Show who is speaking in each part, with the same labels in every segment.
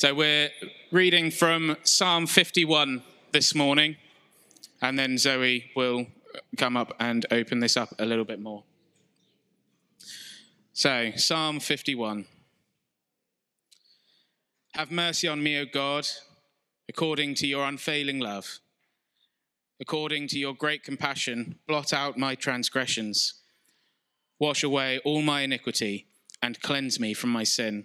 Speaker 1: So we're reading from Psalm 51 this morning, and then Zoe will come up and open this up a little bit more. So, Psalm 51. Have mercy on me, O God, according to your unfailing love. According to your great compassion, blot out my transgressions. Wash away all my iniquity and cleanse me from my sin.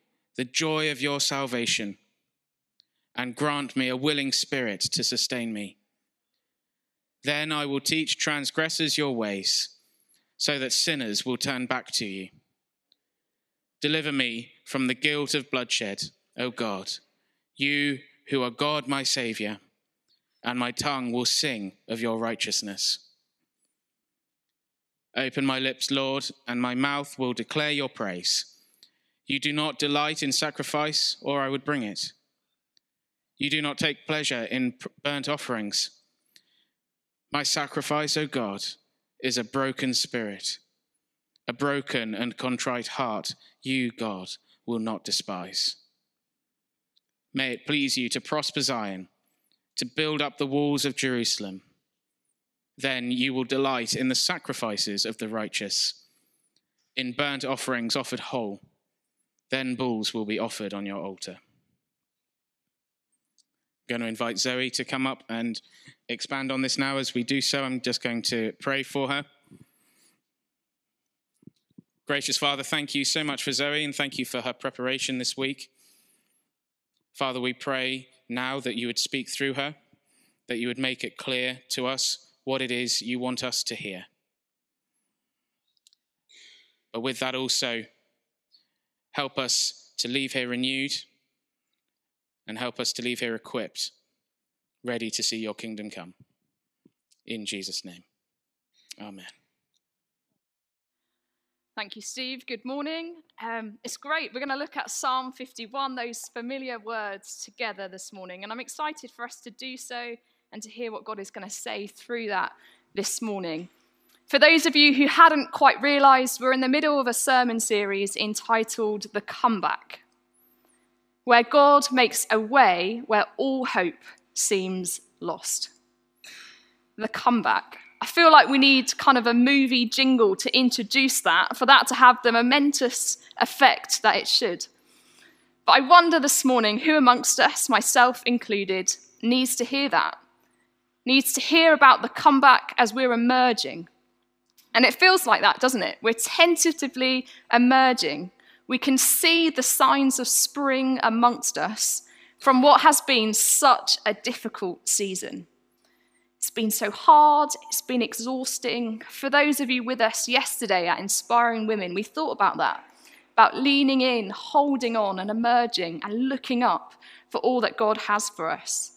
Speaker 1: the joy of your salvation, and grant me a willing spirit to sustain me. Then I will teach transgressors your ways, so that sinners will turn back to you. Deliver me from the guilt of bloodshed, O God, you who are God my Saviour, and my tongue will sing of your righteousness. Open my lips, Lord, and my mouth will declare your praise. You do not delight in sacrifice, or I would bring it. You do not take pleasure in burnt offerings. My sacrifice, O God, is a broken spirit. A broken and contrite heart, you, God, will not despise. May it please you to prosper Zion, to build up the walls of Jerusalem. Then you will delight in the sacrifices of the righteous, in burnt offerings offered whole. Then bulls will be offered on your altar. I'm going to invite Zoe to come up and expand on this now. As we do so, I'm just going to pray for her. Gracious Father, thank you so much for Zoe and thank you for her preparation this week. Father, we pray now that you would speak through her, that you would make it clear to us what it is you want us to hear. But with that also, Help us to leave here renewed and help us to leave here equipped, ready to see your kingdom come. In Jesus' name. Amen.
Speaker 2: Thank you, Steve. Good morning. Um, it's great. We're going to look at Psalm 51, those familiar words together this morning. And I'm excited for us to do so and to hear what God is going to say through that this morning. For those of you who hadn't quite realised, we're in the middle of a sermon series entitled The Comeback, where God makes a way where all hope seems lost. The Comeback. I feel like we need kind of a movie jingle to introduce that, for that to have the momentous effect that it should. But I wonder this morning who amongst us, myself included, needs to hear that, needs to hear about the comeback as we're emerging and it feels like that, doesn't it? We're tentatively emerging. We can see the signs of spring amongst us from what has been such a difficult season. It's been so hard, it's been exhausting. For those of you with us yesterday at Inspiring Women, we thought about that, about leaning in, holding on, and emerging and looking up for all that God has for us.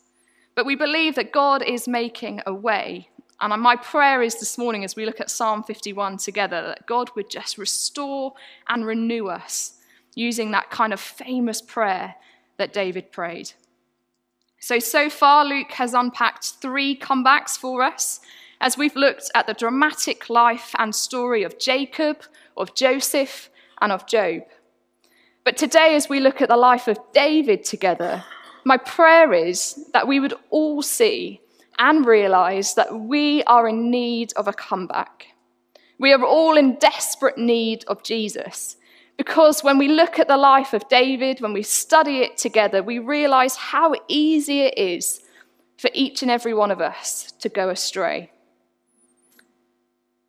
Speaker 2: But we believe that God is making a way and my prayer is this morning as we look at Psalm 51 together that God would just restore and renew us using that kind of famous prayer that David prayed. So, so far, Luke has unpacked three comebacks for us as we've looked at the dramatic life and story of Jacob, of Joseph, and of Job. But today, as we look at the life of David together, my prayer is that we would all see and realize that we are in need of a comeback. We are all in desperate need of Jesus. Because when we look at the life of David, when we study it together, we realize how easy it is for each and every one of us to go astray.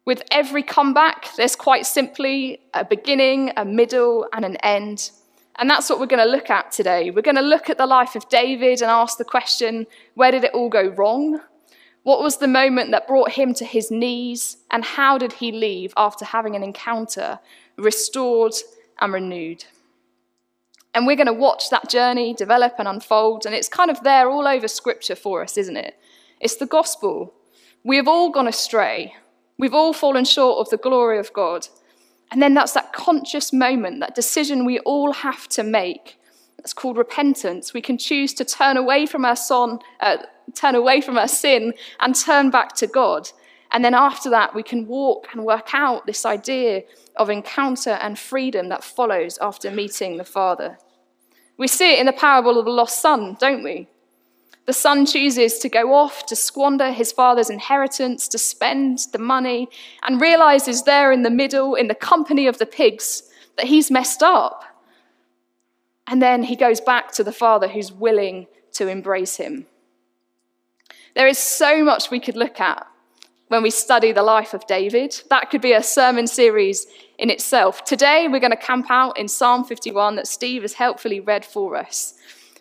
Speaker 2: With every comeback, there's quite simply a beginning, a middle, and an end. And that's what we're going to look at today. We're going to look at the life of David and ask the question where did it all go wrong? What was the moment that brought him to his knees? And how did he leave after having an encounter, restored and renewed? And we're going to watch that journey develop and unfold. And it's kind of there all over scripture for us, isn't it? It's the gospel. We have all gone astray. We've all fallen short of the glory of God. And then that's that conscious moment, that decision we all have to make. That's called repentance. We can choose to turn away from our son, uh, turn away from our sin and turn back to God. And then after that, we can walk and work out this idea of encounter and freedom that follows after meeting the Father. We see it in the parable of the lost son, don't we? The son chooses to go off to squander his father's inheritance, to spend the money, and realizes there in the middle, in the company of the pigs, that he's messed up. And then he goes back to the father who's willing to embrace him. There is so much we could look at when we study the life of David. That could be a sermon series in itself. Today, we're going to camp out in Psalm 51 that Steve has helpfully read for us,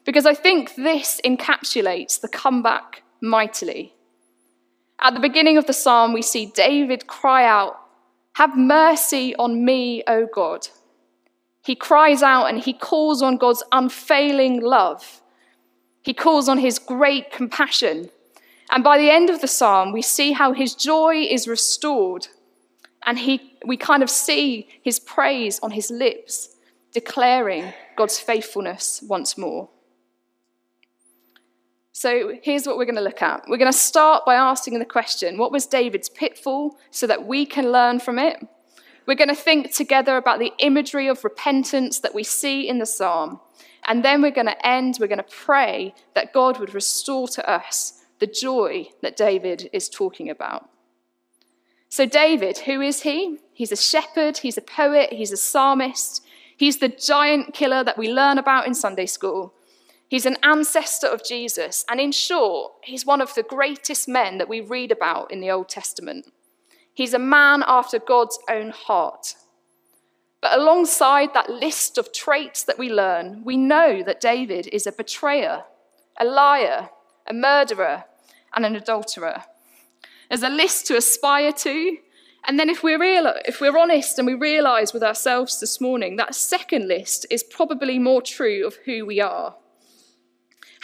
Speaker 2: because I think this encapsulates the comeback mightily. At the beginning of the psalm, we see David cry out, Have mercy on me, O God. He cries out and he calls on God's unfailing love. He calls on his great compassion and by the end of the psalm, we see how his joy is restored. And he, we kind of see his praise on his lips, declaring God's faithfulness once more. So here's what we're going to look at. We're going to start by asking the question what was David's pitfall so that we can learn from it? We're going to think together about the imagery of repentance that we see in the psalm. And then we're going to end, we're going to pray that God would restore to us the joy that David is talking about. So, David, who is he? He's a shepherd, he's a poet, he's a psalmist, he's the giant killer that we learn about in Sunday school. He's an ancestor of Jesus, and in short, he's one of the greatest men that we read about in the Old Testament. He's a man after God's own heart. But alongside that list of traits that we learn, we know that David is a betrayer, a liar, a murderer, and an adulterer. There's a list to aspire to. And then, if we're, real, if we're honest and we realize with ourselves this morning, that second list is probably more true of who we are.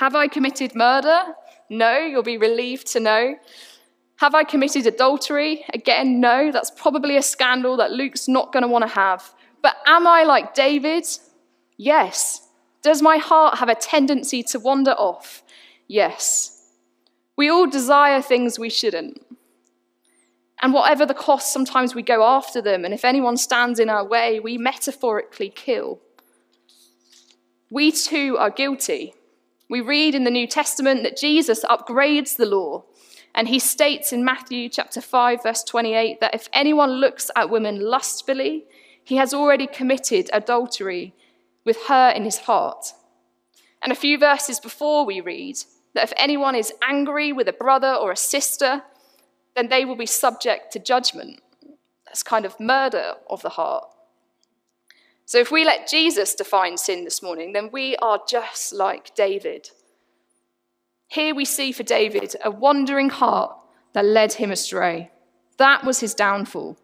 Speaker 2: Have I committed murder? No, you'll be relieved to know. Have I committed adultery? Again, no, that's probably a scandal that Luke's not going to want to have. But am I like David? Yes. Does my heart have a tendency to wander off? Yes. We all desire things we shouldn't. And whatever the cost, sometimes we go after them, and if anyone stands in our way, we metaphorically kill. We too are guilty. We read in the New Testament that Jesus upgrades the law, and he states in Matthew chapter 5 verse 28 that if anyone looks at women lustfully, he has already committed adultery with her in his heart. And a few verses before we read that if anyone is angry with a brother or a sister, then they will be subject to judgment. That's kind of murder of the heart. So if we let Jesus define sin this morning, then we are just like David. Here we see for David a wandering heart that led him astray. That was his downfall.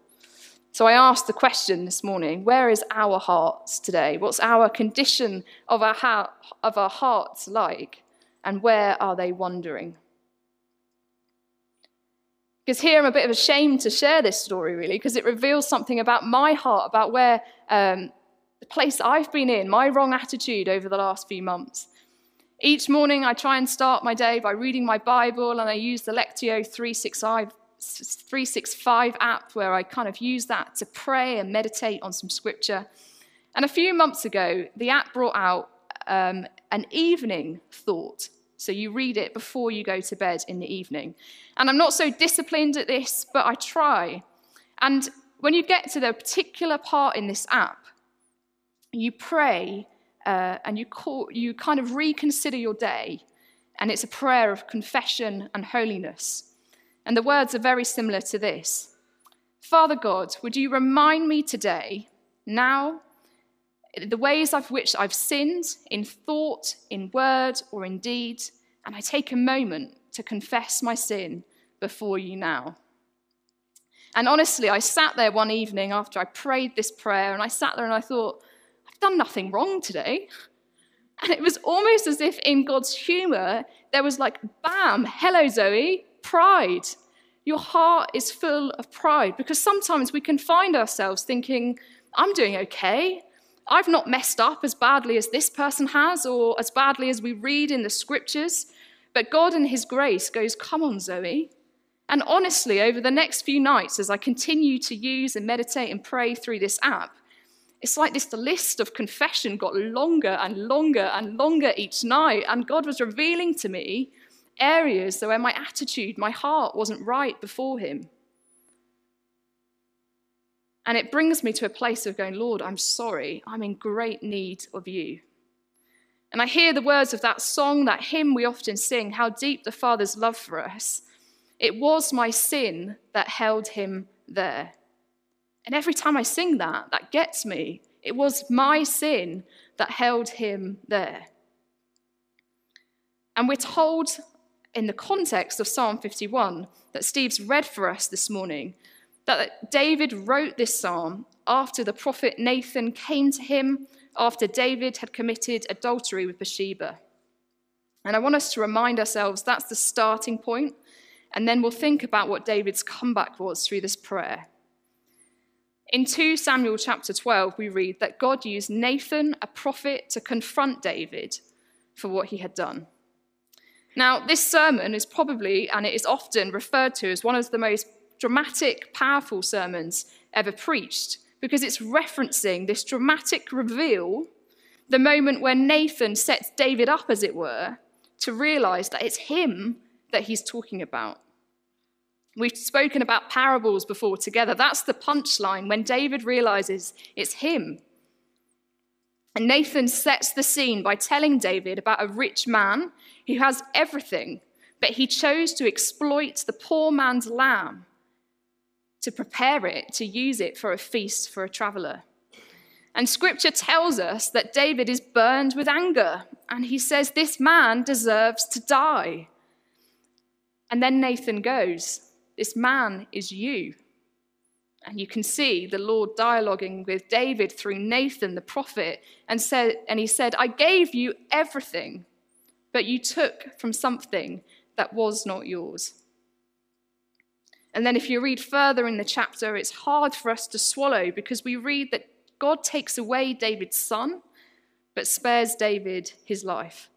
Speaker 2: So I asked the question this morning where is our hearts today? What's our condition of our, heart, of our hearts like? and where are they wandering? Because here I'm a bit of ashamed to share this story, really, because it reveals something about my heart, about where um, the place I've been in, my wrong attitude over the last few months. Each morning, I try and start my day by reading my Bible, and I use the Lectio 365, 365 app where I kind of use that to pray and meditate on some scripture. And a few months ago, the app brought out um, an evening thought. So you read it before you go to bed in the evening. And I'm not so disciplined at this, but I try. And when you get to the particular part in this app, you pray uh, and you, call, you kind of reconsider your day, and it's a prayer of confession and holiness. And the words are very similar to this Father God, would you remind me today, now, the ways of which I've sinned in thought, in word, or in deed, and I take a moment to confess my sin before you now. And honestly, I sat there one evening after I prayed this prayer, and I sat there and I thought, done nothing wrong today. And it was almost as if in God's humor, there was like, bam, hello, Zoe, pride. Your heart is full of pride because sometimes we can find ourselves thinking, I'm doing okay. I've not messed up as badly as this person has or as badly as we read in the scriptures. But God, in His grace, goes, Come on, Zoe. And honestly, over the next few nights, as I continue to use and meditate and pray through this app, it's like this list of confession got longer and longer and longer each night. And God was revealing to me areas where my attitude, my heart wasn't right before Him. And it brings me to a place of going, Lord, I'm sorry. I'm in great need of you. And I hear the words of that song, that hymn we often sing, How Deep the Father's Love for Us. It was my sin that held him there. And every time I sing that, that gets me. It was my sin that held him there. And we're told in the context of Psalm 51 that Steve's read for us this morning that David wrote this psalm after the prophet Nathan came to him after David had committed adultery with Bathsheba. And I want us to remind ourselves that's the starting point, and then we'll think about what David's comeback was through this prayer. In 2 Samuel chapter 12, we read that God used Nathan, a prophet, to confront David for what he had done. Now, this sermon is probably, and it is often referred to as one of the most dramatic, powerful sermons ever preached because it's referencing this dramatic reveal, the moment where Nathan sets David up, as it were, to realize that it's him that he's talking about. We've spoken about parables before together. That's the punchline when David realizes it's him. And Nathan sets the scene by telling David about a rich man who has everything, but he chose to exploit the poor man's lamb to prepare it, to use it for a feast for a traveler. And scripture tells us that David is burned with anger, and he says, This man deserves to die. And then Nathan goes, This man is you. And you can see the Lord dialoguing with David through Nathan the prophet, and, said, and he said, I gave you everything, but you took from something that was not yours. And then if you read further in the chapter, it's hard for us to swallow because we read that God takes away David's son, but spares David his life.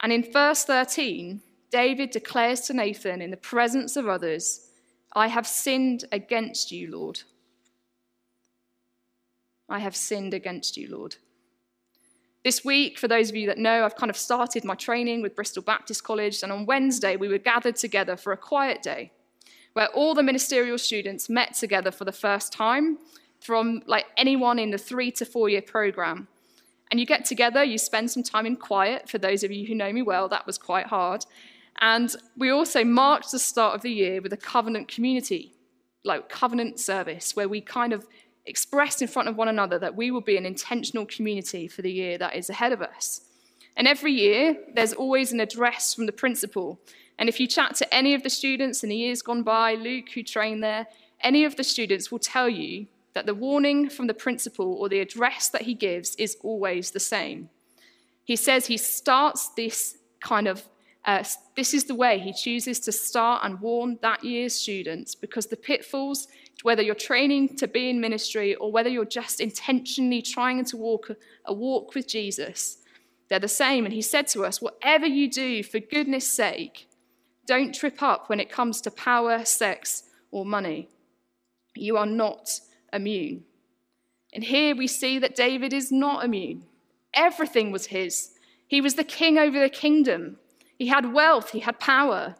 Speaker 2: And in verse 13, David declares to Nathan in the presence of others, I have sinned against you, Lord. I have sinned against you, Lord. This week, for those of you that know, I've kind of started my training with Bristol Baptist College, and on Wednesday, we were gathered together for a quiet day where all the ministerial students met together for the first time from like anyone in the three to four year program. And you get together, you spend some time in quiet. For those of you who know me well, that was quite hard. And we also marked the start of the year with a covenant community, like covenant service, where we kind of expressed in front of one another that we will be an intentional community for the year that is ahead of us. And every year, there's always an address from the principal. And if you chat to any of the students in the years gone by, Luke, who trained there, any of the students will tell you that the warning from the principal or the address that he gives is always the same. He says he starts this kind of uh, this is the way he chooses to start and warn that year's students because the pitfalls, whether you're training to be in ministry or whether you're just intentionally trying to walk a walk with Jesus, they're the same. And he said to us, Whatever you do, for goodness sake, don't trip up when it comes to power, sex, or money. You are not immune. And here we see that David is not immune. Everything was his. He was the king over the kingdom. He had wealth, he had power.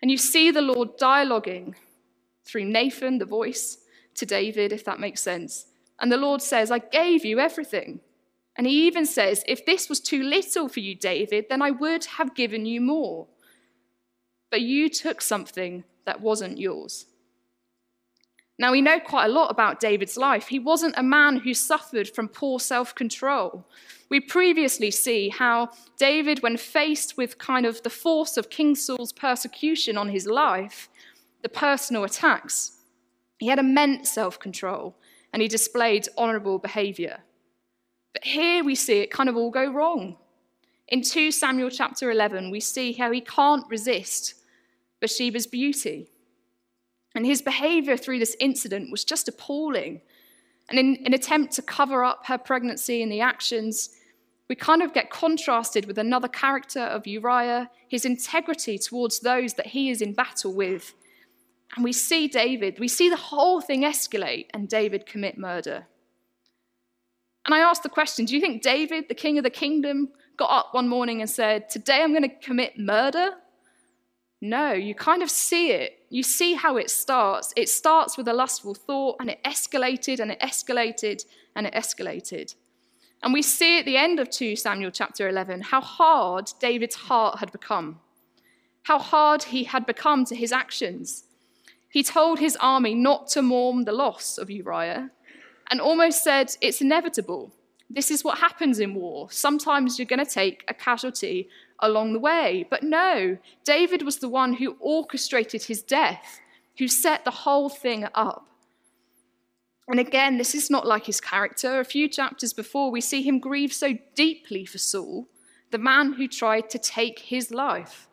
Speaker 2: And you see the Lord dialoguing through Nathan, the voice, to David, if that makes sense. And the Lord says, I gave you everything. And he even says, If this was too little for you, David, then I would have given you more. But you took something that wasn't yours. Now, we know quite a lot about David's life. He wasn't a man who suffered from poor self control. We previously see how David, when faced with kind of the force of King Saul's persecution on his life, the personal attacks, he had immense self control and he displayed honorable behavior. But here we see it kind of all go wrong. In 2 Samuel chapter 11, we see how he can't resist Bathsheba's beauty. And his behavior through this incident was just appalling. And in an attempt to cover up her pregnancy and the actions, we kind of get contrasted with another character of Uriah, his integrity towards those that he is in battle with. And we see David, we see the whole thing escalate and David commit murder. And I asked the question do you think David, the king of the kingdom, got up one morning and said, Today I'm going to commit murder? No, you kind of see it. You see how it starts. It starts with a lustful thought, and it escalated and it escalated and it escalated. And we see at the end of 2 Samuel chapter 11 how hard David's heart had become, how hard he had become to his actions. He told his army not to mourn the loss of Uriah and almost said, It's inevitable. This is what happens in war. Sometimes you're going to take a casualty along the way. But no, David was the one who orchestrated his death, who set the whole thing up. And again, this is not like his character. A few chapters before, we see him grieve so deeply for Saul, the man who tried to take his life.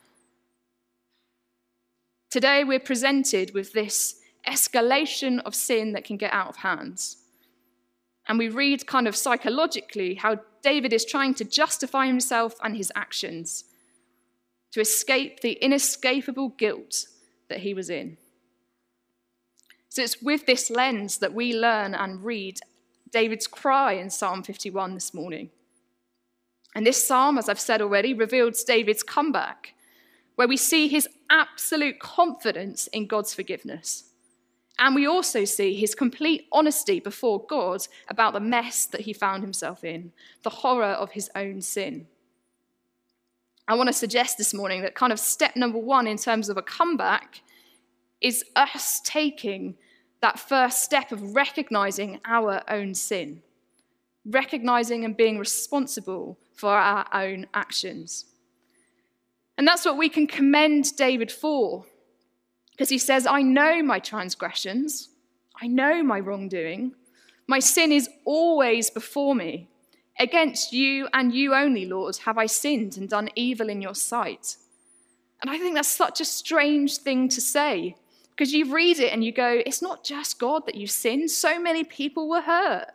Speaker 2: Today, we're presented with this escalation of sin that can get out of hands. And we read kind of psychologically how David is trying to justify himself and his actions to escape the inescapable guilt that he was in. So it's with this lens that we learn and read David's cry in Psalm 51 this morning. And this psalm, as I've said already, reveals David's comeback, where we see his absolute confidence in God's forgiveness. And we also see his complete honesty before God about the mess that he found himself in, the horror of his own sin. I want to suggest this morning that kind of step number one in terms of a comeback is us taking that first step of recognizing our own sin, recognizing and being responsible for our own actions. And that's what we can commend David for because he says, I know my transgressions, I know my wrongdoing. My sin is always before me. Against you and you only, Lord, have I sinned and done evil in your sight. And I think that's such a strange thing to say because you read it and you go, it's not just God that you've sinned, so many people were hurt.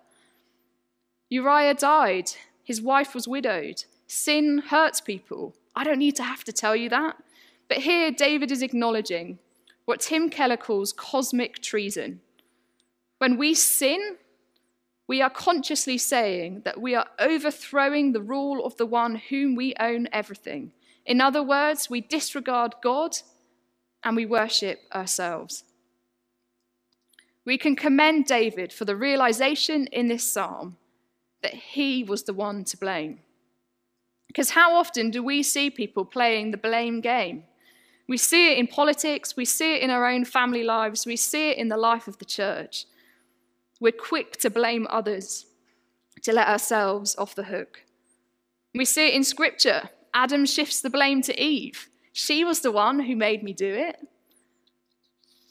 Speaker 2: Uriah died, his wife was widowed. Sin hurts people. I don't need to have to tell you that. But here, David is acknowledging what Tim Keller calls cosmic treason. When we sin, we are consciously saying that we are overthrowing the rule of the one whom we own everything. In other words, we disregard God and we worship ourselves. We can commend David for the realization in this psalm that he was the one to blame. Because how often do we see people playing the blame game? We see it in politics, we see it in our own family lives, we see it in the life of the church. We're quick to blame others, to let ourselves off the hook. We see it in scripture. Adam shifts the blame to Eve. She was the one who made me do it.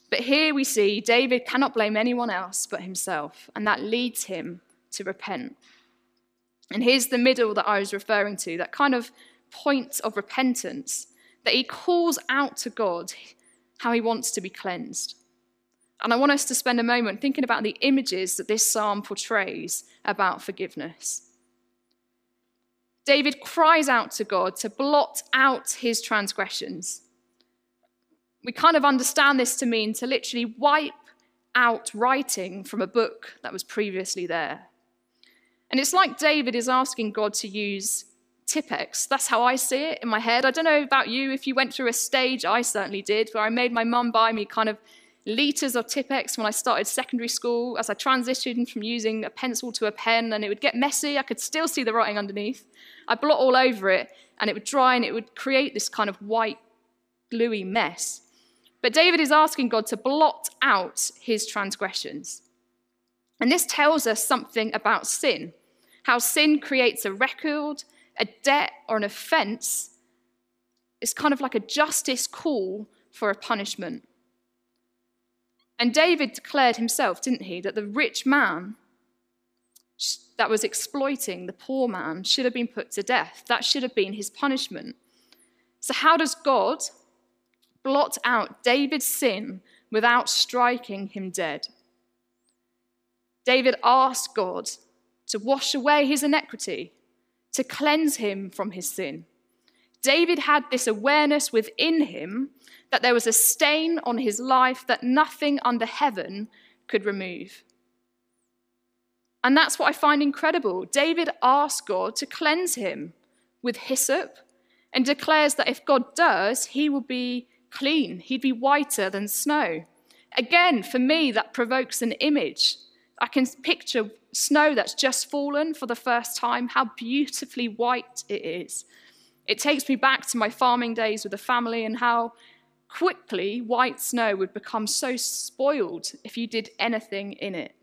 Speaker 2: But here we see David cannot blame anyone else but himself, and that leads him to repent. And here's the middle that I was referring to that kind of point of repentance that he calls out to God how he wants to be cleansed. And I want us to spend a moment thinking about the images that this psalm portrays about forgiveness. David cries out to God to blot out his transgressions. We kind of understand this to mean to literally wipe out writing from a book that was previously there. And it's like David is asking God to use Tipp-Ex. That's how I see it in my head. I don't know about you, if you went through a stage, I certainly did, where I made my mum buy me kind of litres of Tipp-Ex when I started secondary school. As I transitioned from using a pencil to a pen, and it would get messy, I could still see the writing underneath. I'd blot all over it, and it would dry, and it would create this kind of white, gluey mess. But David is asking God to blot out his transgressions. And this tells us something about sin how sin creates a record, a debt, or an offense. is kind of like a justice call for a punishment. And David declared himself, didn't he, that the rich man that was exploiting the poor man should have been put to death. That should have been his punishment. So, how does God blot out David's sin without striking him dead? David asked God to wash away his iniquity, to cleanse him from his sin. David had this awareness within him that there was a stain on his life that nothing under heaven could remove. And that's what I find incredible. David asked God to cleanse him with hyssop and declares that if God does, he will be clean. He'd be whiter than snow. Again, for me, that provokes an image. I can picture snow that's just fallen for the first time, how beautifully white it is. It takes me back to my farming days with the family and how quickly white snow would become so spoiled if you did anything in it.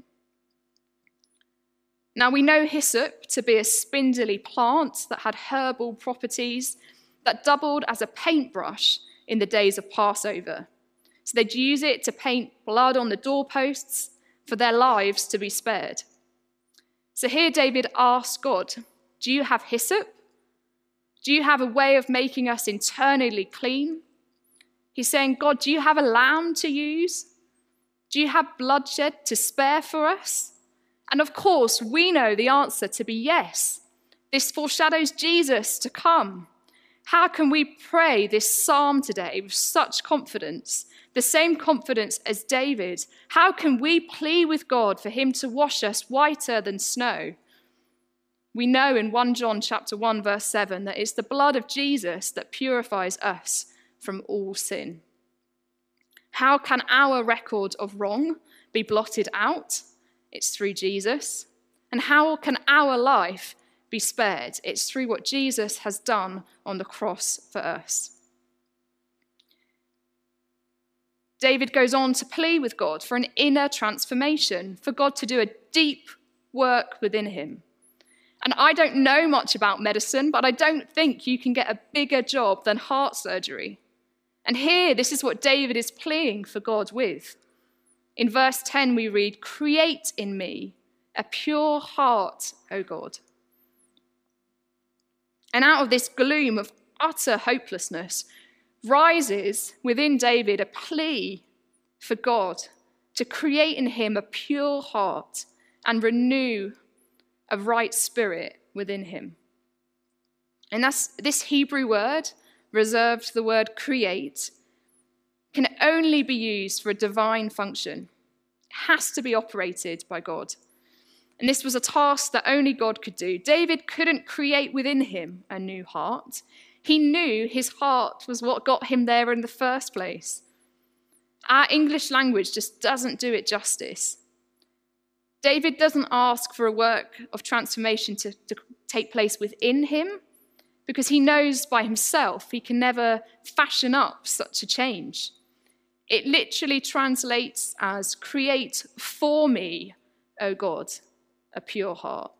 Speaker 2: Now, we know hyssop to be a spindly plant that had herbal properties that doubled as a paintbrush in the days of Passover. So they'd use it to paint blood on the doorposts for their lives to be spared. So here David asks God, Do you have hyssop? Do you have a way of making us internally clean? He's saying, God, do you have a lamb to use? Do you have bloodshed to spare for us? And of course, we know the answer to be yes. This foreshadows Jesus to come. How can we pray this psalm today with such confidence the same confidence as David, how can we plead with God for him to wash us whiter than snow? We know in 1 John chapter 1 verse 7 that it's the blood of Jesus that purifies us from all sin. How can our record of wrong be blotted out? It's through Jesus. And how can our life be spared? It's through what Jesus has done on the cross for us. David goes on to plead with God for an inner transformation, for God to do a deep work within him. And I don't know much about medicine, but I don't think you can get a bigger job than heart surgery. And here, this is what David is pleading for God with. In verse 10, we read, Create in me a pure heart, O God. And out of this gloom of utter hopelessness, rises within David a plea for God to create in him a pure heart and renew a right spirit within him. And that's this Hebrew word, reserved the word create, can only be used for a divine function. It has to be operated by God. And this was a task that only God could do. David couldn't create within him a new heart. He knew his heart was what got him there in the first place. Our English language just doesn't do it justice. David doesn't ask for a work of transformation to, to take place within him because he knows by himself he can never fashion up such a change. It literally translates as create for me, O God, a pure heart.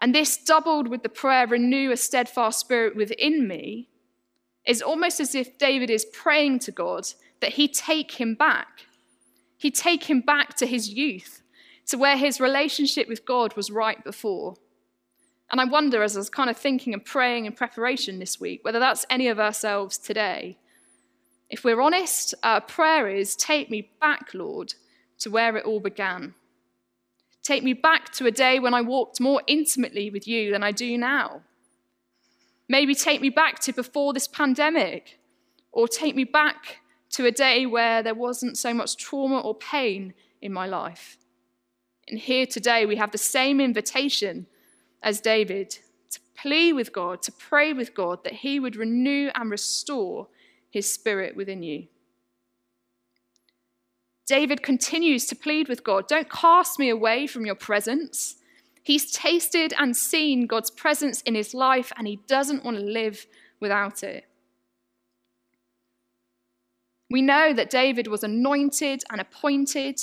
Speaker 2: And this, doubled with the prayer, renew a steadfast spirit within me, is almost as if David is praying to God that he take him back. He take him back to his youth, to where his relationship with God was right before. And I wonder, as I was kind of thinking and praying in preparation this week, whether that's any of ourselves today. If we're honest, our prayer is, Take me back, Lord, to where it all began. Take me back to a day when I walked more intimately with you than I do now. Maybe take me back to before this pandemic, or take me back to a day where there wasn't so much trauma or pain in my life. And here today, we have the same invitation as David to plead with God, to pray with God that He would renew and restore His Spirit within you. David continues to plead with God Don't cast me away from your presence. He's tasted and seen God's presence in his life, and he doesn't want to live without it. We know that David was anointed and appointed,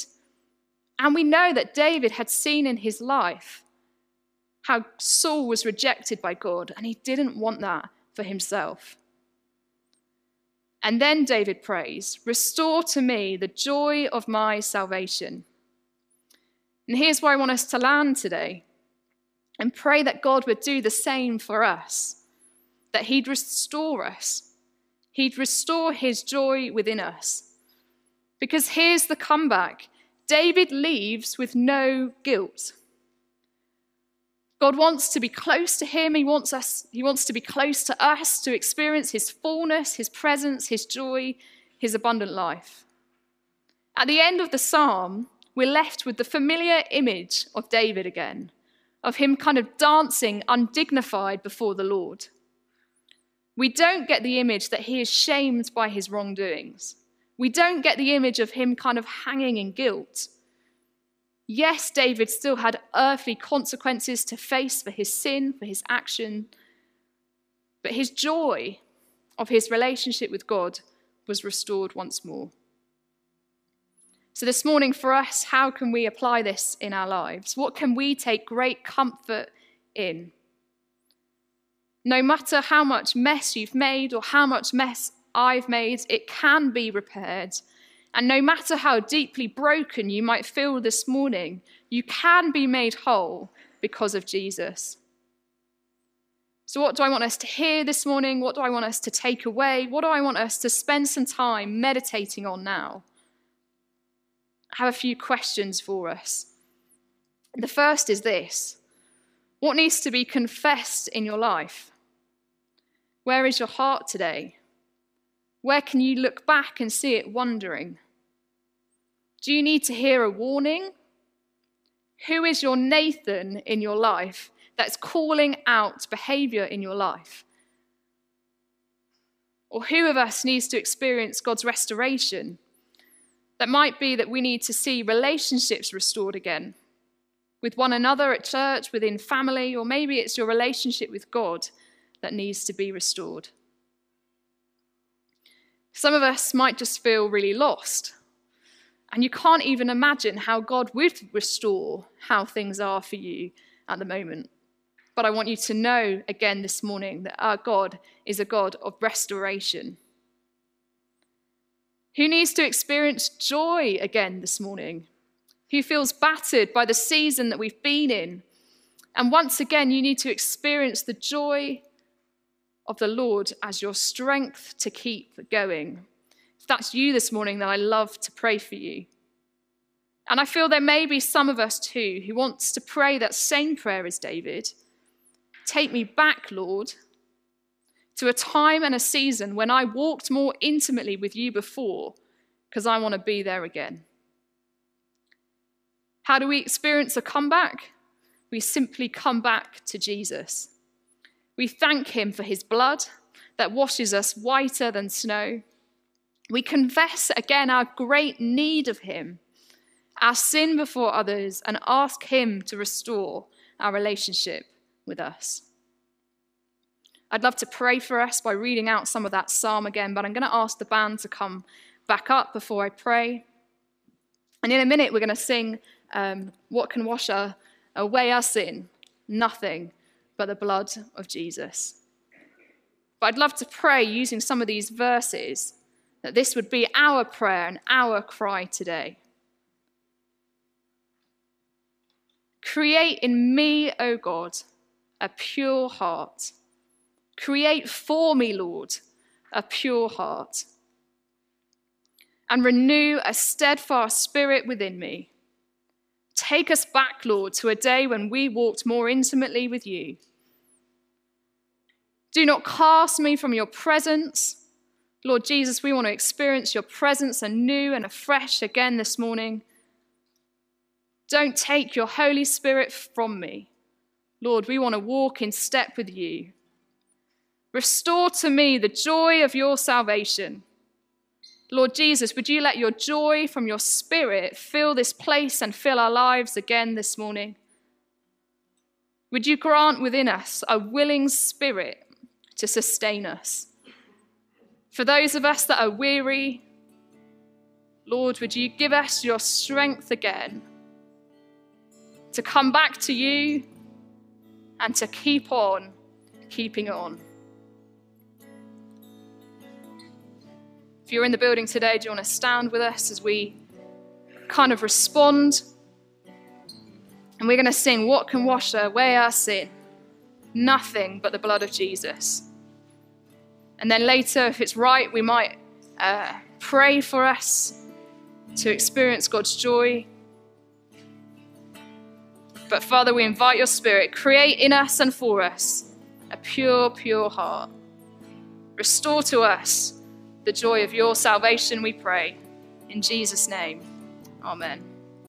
Speaker 2: and we know that David had seen in his life how Saul was rejected by God, and he didn't want that for himself. And then David prays, Restore to me the joy of my salvation. And here's where I want us to land today and pray that God would do the same for us, that He'd restore us, He'd restore His joy within us. Because here's the comeback David leaves with no guilt. God wants to be close to him. He wants us, he wants to be close to us to experience his fullness, his presence, his joy, his abundant life. At the end of the psalm, we're left with the familiar image of David again, of him kind of dancing undignified before the Lord. We don't get the image that he is shamed by his wrongdoings. We don't get the image of him kind of hanging in guilt. Yes, David still had earthly consequences to face for his sin, for his action, but his joy of his relationship with God was restored once more. So, this morning for us, how can we apply this in our lives? What can we take great comfort in? No matter how much mess you've made or how much mess I've made, it can be repaired and no matter how deeply broken you might feel this morning, you can be made whole because of Jesus. So, what do I want us to hear this morning? What do I want us to take away? What do I want us to spend some time meditating on now? I have a few questions for us. The first is this What needs to be confessed in your life? Where is your heart today? Where can you look back and see it wandering? Do you need to hear a warning? Who is your Nathan in your life that's calling out behavior in your life? Or who of us needs to experience God's restoration? That might be that we need to see relationships restored again with one another at church, within family, or maybe it's your relationship with God that needs to be restored. Some of us might just feel really lost and you can't even imagine how God would restore how things are for you at the moment. But I want you to know again this morning that our God is a God of restoration. Who needs to experience joy again this morning? Who feels battered by the season that we've been in? And once again, you need to experience the joy of the Lord as your strength to keep going If that's you this morning, then I love to pray for you. And I feel there may be some of us too who wants to pray that same prayer as David. Take me back, Lord, to a time and a season when I walked more intimately with you before, because I want to be there again. How do we experience a comeback? We simply come back to Jesus. We thank him for his blood that washes us whiter than snow. We confess again our great need of Him, our sin before others, and ask Him to restore our relationship with us. I'd love to pray for us by reading out some of that psalm again, but I'm going to ask the band to come back up before I pray. And in a minute, we're going to sing um, What Can Wash Away Our Sin? Nothing but the blood of Jesus. But I'd love to pray using some of these verses that this would be our prayer and our cry today. Create in me, O God, a pure heart. Create for me, Lord, a pure heart. And renew a steadfast spirit within me. Take us back, Lord, to a day when we walked more intimately with you. Do not cast me from your presence Lord Jesus, we want to experience your presence anew and afresh again this morning. Don't take your Holy Spirit from me. Lord, we want to walk in step with you. Restore to me the joy of your salvation. Lord Jesus, would you let your joy from your spirit fill this place and fill our lives again this morning? Would you grant within us a willing spirit to sustain us? For those of us that are weary, Lord, would you give us your strength again to come back to you and to keep on keeping on? If you're in the building today, do you want to stand with us as we kind of respond? And we're going to sing, What can wash away our sin? Nothing but the blood of Jesus. And then later, if it's right, we might uh, pray for us to experience God's joy. But Father, we invite your Spirit, create in us and for us a pure, pure heart. Restore to us the joy of your salvation, we pray. In Jesus' name, amen.